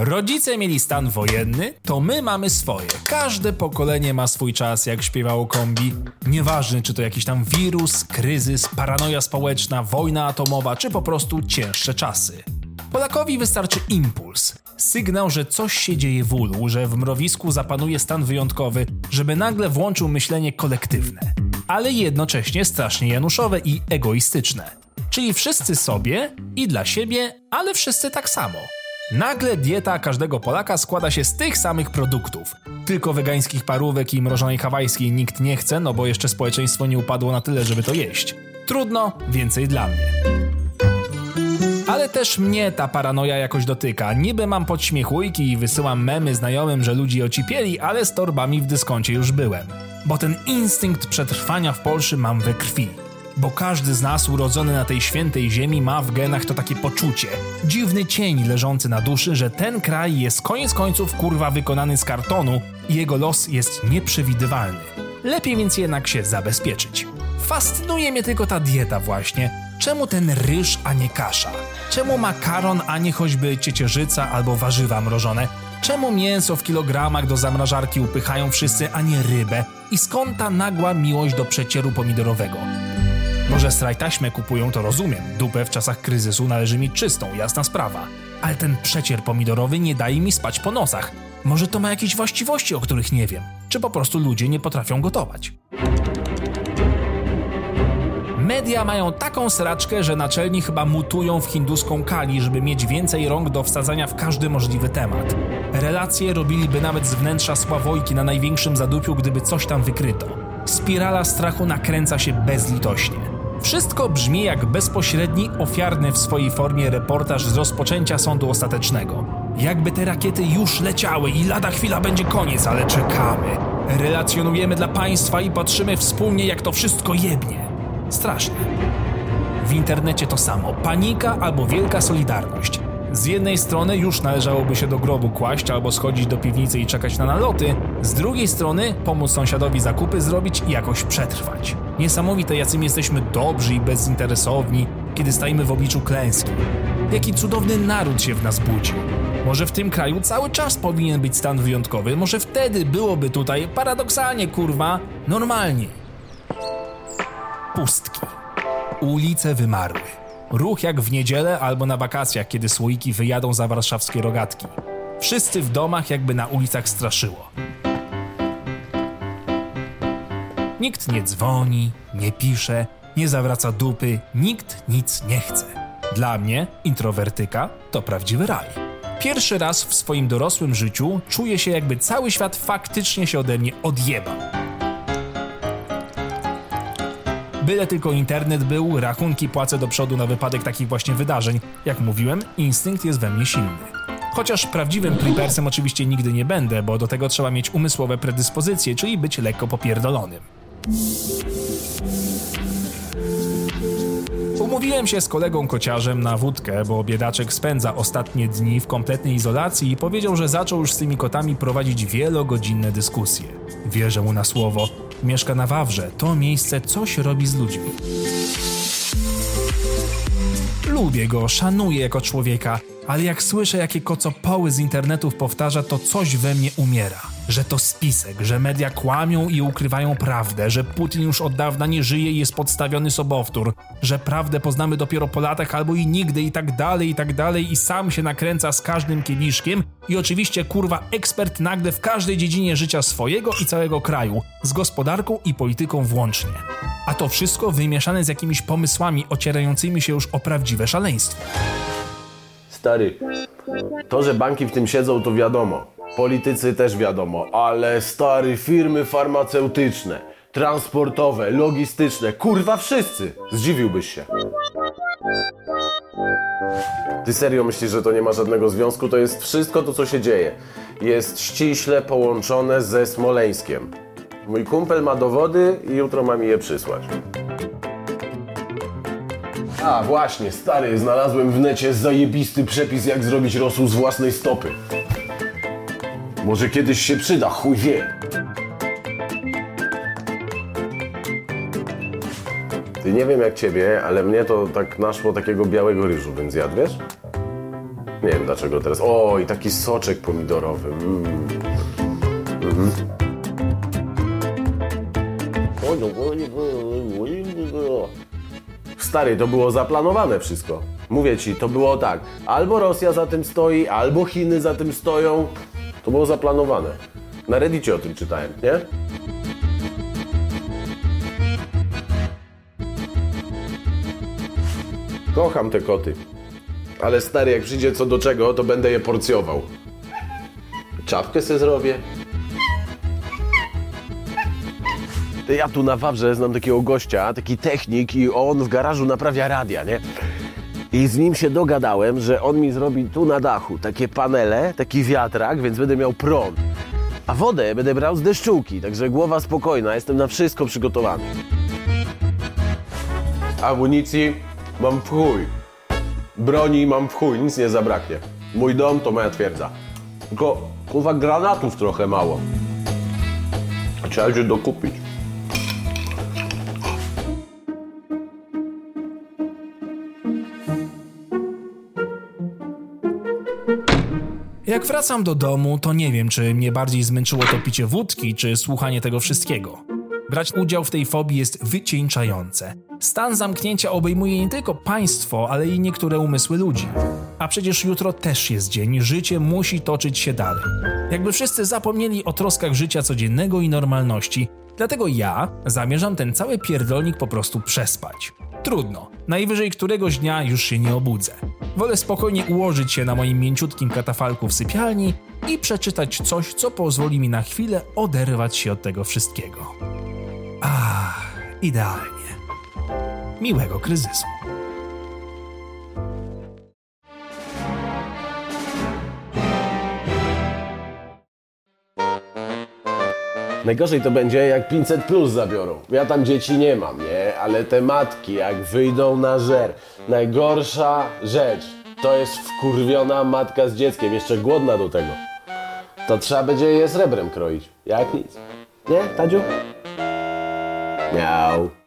Rodzice mieli stan wojenny, to my mamy swoje. Każde pokolenie ma swój czas, jak śpiewało kombi. Nieważne, czy to jakiś tam wirus, kryzys, paranoja społeczna, wojna atomowa, czy po prostu cięższe czasy. Polakowi wystarczy impuls, sygnał, że coś się dzieje w ulu, że w mrowisku zapanuje stan wyjątkowy, żeby nagle włączył myślenie kolektywne, ale jednocześnie strasznie januszowe i egoistyczne. Czyli wszyscy sobie i dla siebie, ale wszyscy tak samo. Nagle dieta każdego Polaka składa się z tych samych produktów. Tylko wegańskich parówek i mrożonej hawajskiej nikt nie chce, no bo jeszcze społeczeństwo nie upadło na tyle, żeby to jeść. Trudno, więcej dla mnie. Ale też mnie ta paranoja jakoś dotyka. Niby mam podśmiechujki i wysyłam memy znajomym, że ludzi ocipieli, ale z torbami w dyskoncie już byłem. Bo ten instynkt przetrwania w Polsce mam we krwi bo każdy z nas urodzony na tej świętej ziemi ma w genach to takie poczucie, dziwny cień leżący na duszy, że ten kraj jest koniec końców kurwa wykonany z kartonu i jego los jest nieprzewidywalny. Lepiej więc jednak się zabezpieczyć. Fascynuje mnie tylko ta dieta właśnie. Czemu ten ryż, a nie kasza? Czemu makaron, a nie choćby ciecierzyca albo warzywa mrożone? Czemu mięso w kilogramach do zamrażarki upychają wszyscy, a nie rybę? I skąd ta nagła miłość do przecieru pomidorowego? Może strajtaśmę kupują, to rozumiem. Dupę w czasach kryzysu należy mieć czystą, jasna sprawa. Ale ten przecier pomidorowy nie daje mi spać po nosach. Może to ma jakieś właściwości, o których nie wiem. Czy po prostu ludzie nie potrafią gotować. Media mają taką sraczkę, że naczelni chyba mutują w hinduską kali, żeby mieć więcej rąk do wsadzania w każdy możliwy temat. Relacje robiliby nawet z wnętrza Sławojki na największym zadupiu, gdyby coś tam wykryto. Spirala strachu nakręca się bezlitośnie. Wszystko brzmi jak bezpośredni, ofiarny w swojej formie reportaż z rozpoczęcia sądu ostatecznego. Jakby te rakiety już leciały i lada chwila będzie koniec, ale czekamy. Relacjonujemy dla państwa i patrzymy wspólnie, jak to wszystko jebnie. Strasznie. W internecie to samo. Panika albo wielka solidarność. Z jednej strony już należałoby się do grobu kłaść albo schodzić do piwnicy i czekać na naloty, z drugiej strony pomóc sąsiadowi zakupy zrobić i jakoś przetrwać. Niesamowite, jacym jesteśmy dobrzy i bezinteresowni, kiedy stajemy w obliczu klęski. Jaki cudowny naród się w nas budzi. Może w tym kraju cały czas powinien być stan wyjątkowy, może wtedy byłoby tutaj paradoksalnie, kurwa, normalnie. Pustki. Ulice wymarły. Ruch jak w niedzielę albo na wakacjach, kiedy słoiki wyjadą za warszawskie rogatki. Wszyscy w domach, jakby na ulicach straszyło. Nikt nie dzwoni, nie pisze, nie zawraca dupy, nikt nic nie chce. Dla mnie, introwertyka, to prawdziwy raj. Pierwszy raz w swoim dorosłym życiu czuję się, jakby cały świat faktycznie się ode mnie odjebał. Byle tylko internet był, rachunki płacę do przodu na wypadek takich właśnie wydarzeń. Jak mówiłem, instynkt jest we mnie silny. Chociaż prawdziwym creepersem oczywiście nigdy nie będę, bo do tego trzeba mieć umysłowe predyspozycje, czyli być lekko popierdolonym. Umówiłem się z kolegą kociarzem na wódkę, bo biedaczek spędza ostatnie dni w kompletnej izolacji i powiedział, że zaczął już z tymi kotami prowadzić wielogodzinne dyskusje. Wierzę mu na słowo. Mieszka na Wawrze. To miejsce coś robi z ludźmi. Lubię go, szanuję jako człowieka, ale jak słyszę, jakie kocopoły z internetów powtarza, to coś we mnie umiera. Że to spisek, że media kłamią i ukrywają prawdę, że Putin już od dawna nie żyje i jest podstawiony sobowtór, że prawdę poznamy dopiero po latach albo i nigdy i tak dalej, i tak dalej i sam się nakręca z każdym kieliszkiem i oczywiście kurwa ekspert nagle w każdej dziedzinie życia swojego i całego kraju, z gospodarką i polityką włącznie. A to wszystko wymieszane z jakimiś pomysłami ocierającymi się już o prawdziwe szaleństwo. Stary, to, że banki w tym siedzą, to wiadomo. Politycy też wiadomo, ale stary, firmy farmaceutyczne, transportowe, logistyczne, kurwa wszyscy. Zdziwiłbyś się. Ty serio myślisz, że to nie ma żadnego związku? To jest wszystko to, co się dzieje. Jest ściśle połączone ze Smoleńskiem. Mój kumpel ma dowody i jutro ma mi je przysłać. A właśnie, stary, znalazłem w necie zajebisty przepis, jak zrobić rosół z własnej stopy. Może kiedyś się przyda, chuj wie. Ty nie wiem jak ciebie, ale mnie to tak naszło takiego białego ryżu, więc jadł, wiesz? Nie wiem dlaczego teraz. O, i taki soczek pomidorowy. Mm. Mhm. Stary, to było zaplanowane wszystko. Mówię ci, to było tak. Albo Rosja za tym stoi, albo Chiny za tym stoją. To było zaplanowane. Na Reddicie o tym czytałem, nie? Kocham te koty. Ale stary, jak przyjdzie co do czego, to będę je porcjował. Czapkę se zrobię. Ja tu na Wawrze znam takiego gościa, taki technik i on w garażu naprawia radia, nie? I z nim się dogadałem, że on mi zrobi tu na dachu takie panele, taki wiatrak, więc będę miał prąd. A wodę będę brał z deszczułki, także głowa spokojna, jestem na wszystko przygotowany. Amunicji mam w chuj. Broni mam w chuj, nic nie zabraknie. Mój dom to moja twierdza. Tylko, kurwa, granatów trochę mało. Trzeba się dokupić. Jak wracam do domu, to nie wiem, czy mnie bardziej zmęczyło to picie wódki, czy słuchanie tego wszystkiego. Brać udział w tej fobii jest wycieńczające. Stan zamknięcia obejmuje nie tylko państwo, ale i niektóre umysły ludzi. A przecież jutro też jest dzień, życie musi toczyć się dalej. Jakby wszyscy zapomnieli o troskach życia codziennego i normalności, dlatego ja zamierzam ten cały pierdolnik po prostu przespać. Trudno, najwyżej któregoś dnia już się nie obudzę. Wolę spokojnie ułożyć się na moim mięciutkim katafalku w sypialni i przeczytać coś, co pozwoli mi na chwilę oderwać się od tego wszystkiego. Ach, idealnie. Miłego kryzysu. Najgorzej to będzie, jak 500 plus zabiorą. Ja tam dzieci nie mam, nie? Ale te matki, jak wyjdą na żer. Najgorsza rzecz to jest wkurwiona matka z dzieckiem, jeszcze głodna do tego. To trzeba będzie je srebrem kroić. Jak nic. Nie, Tadziu? Miał.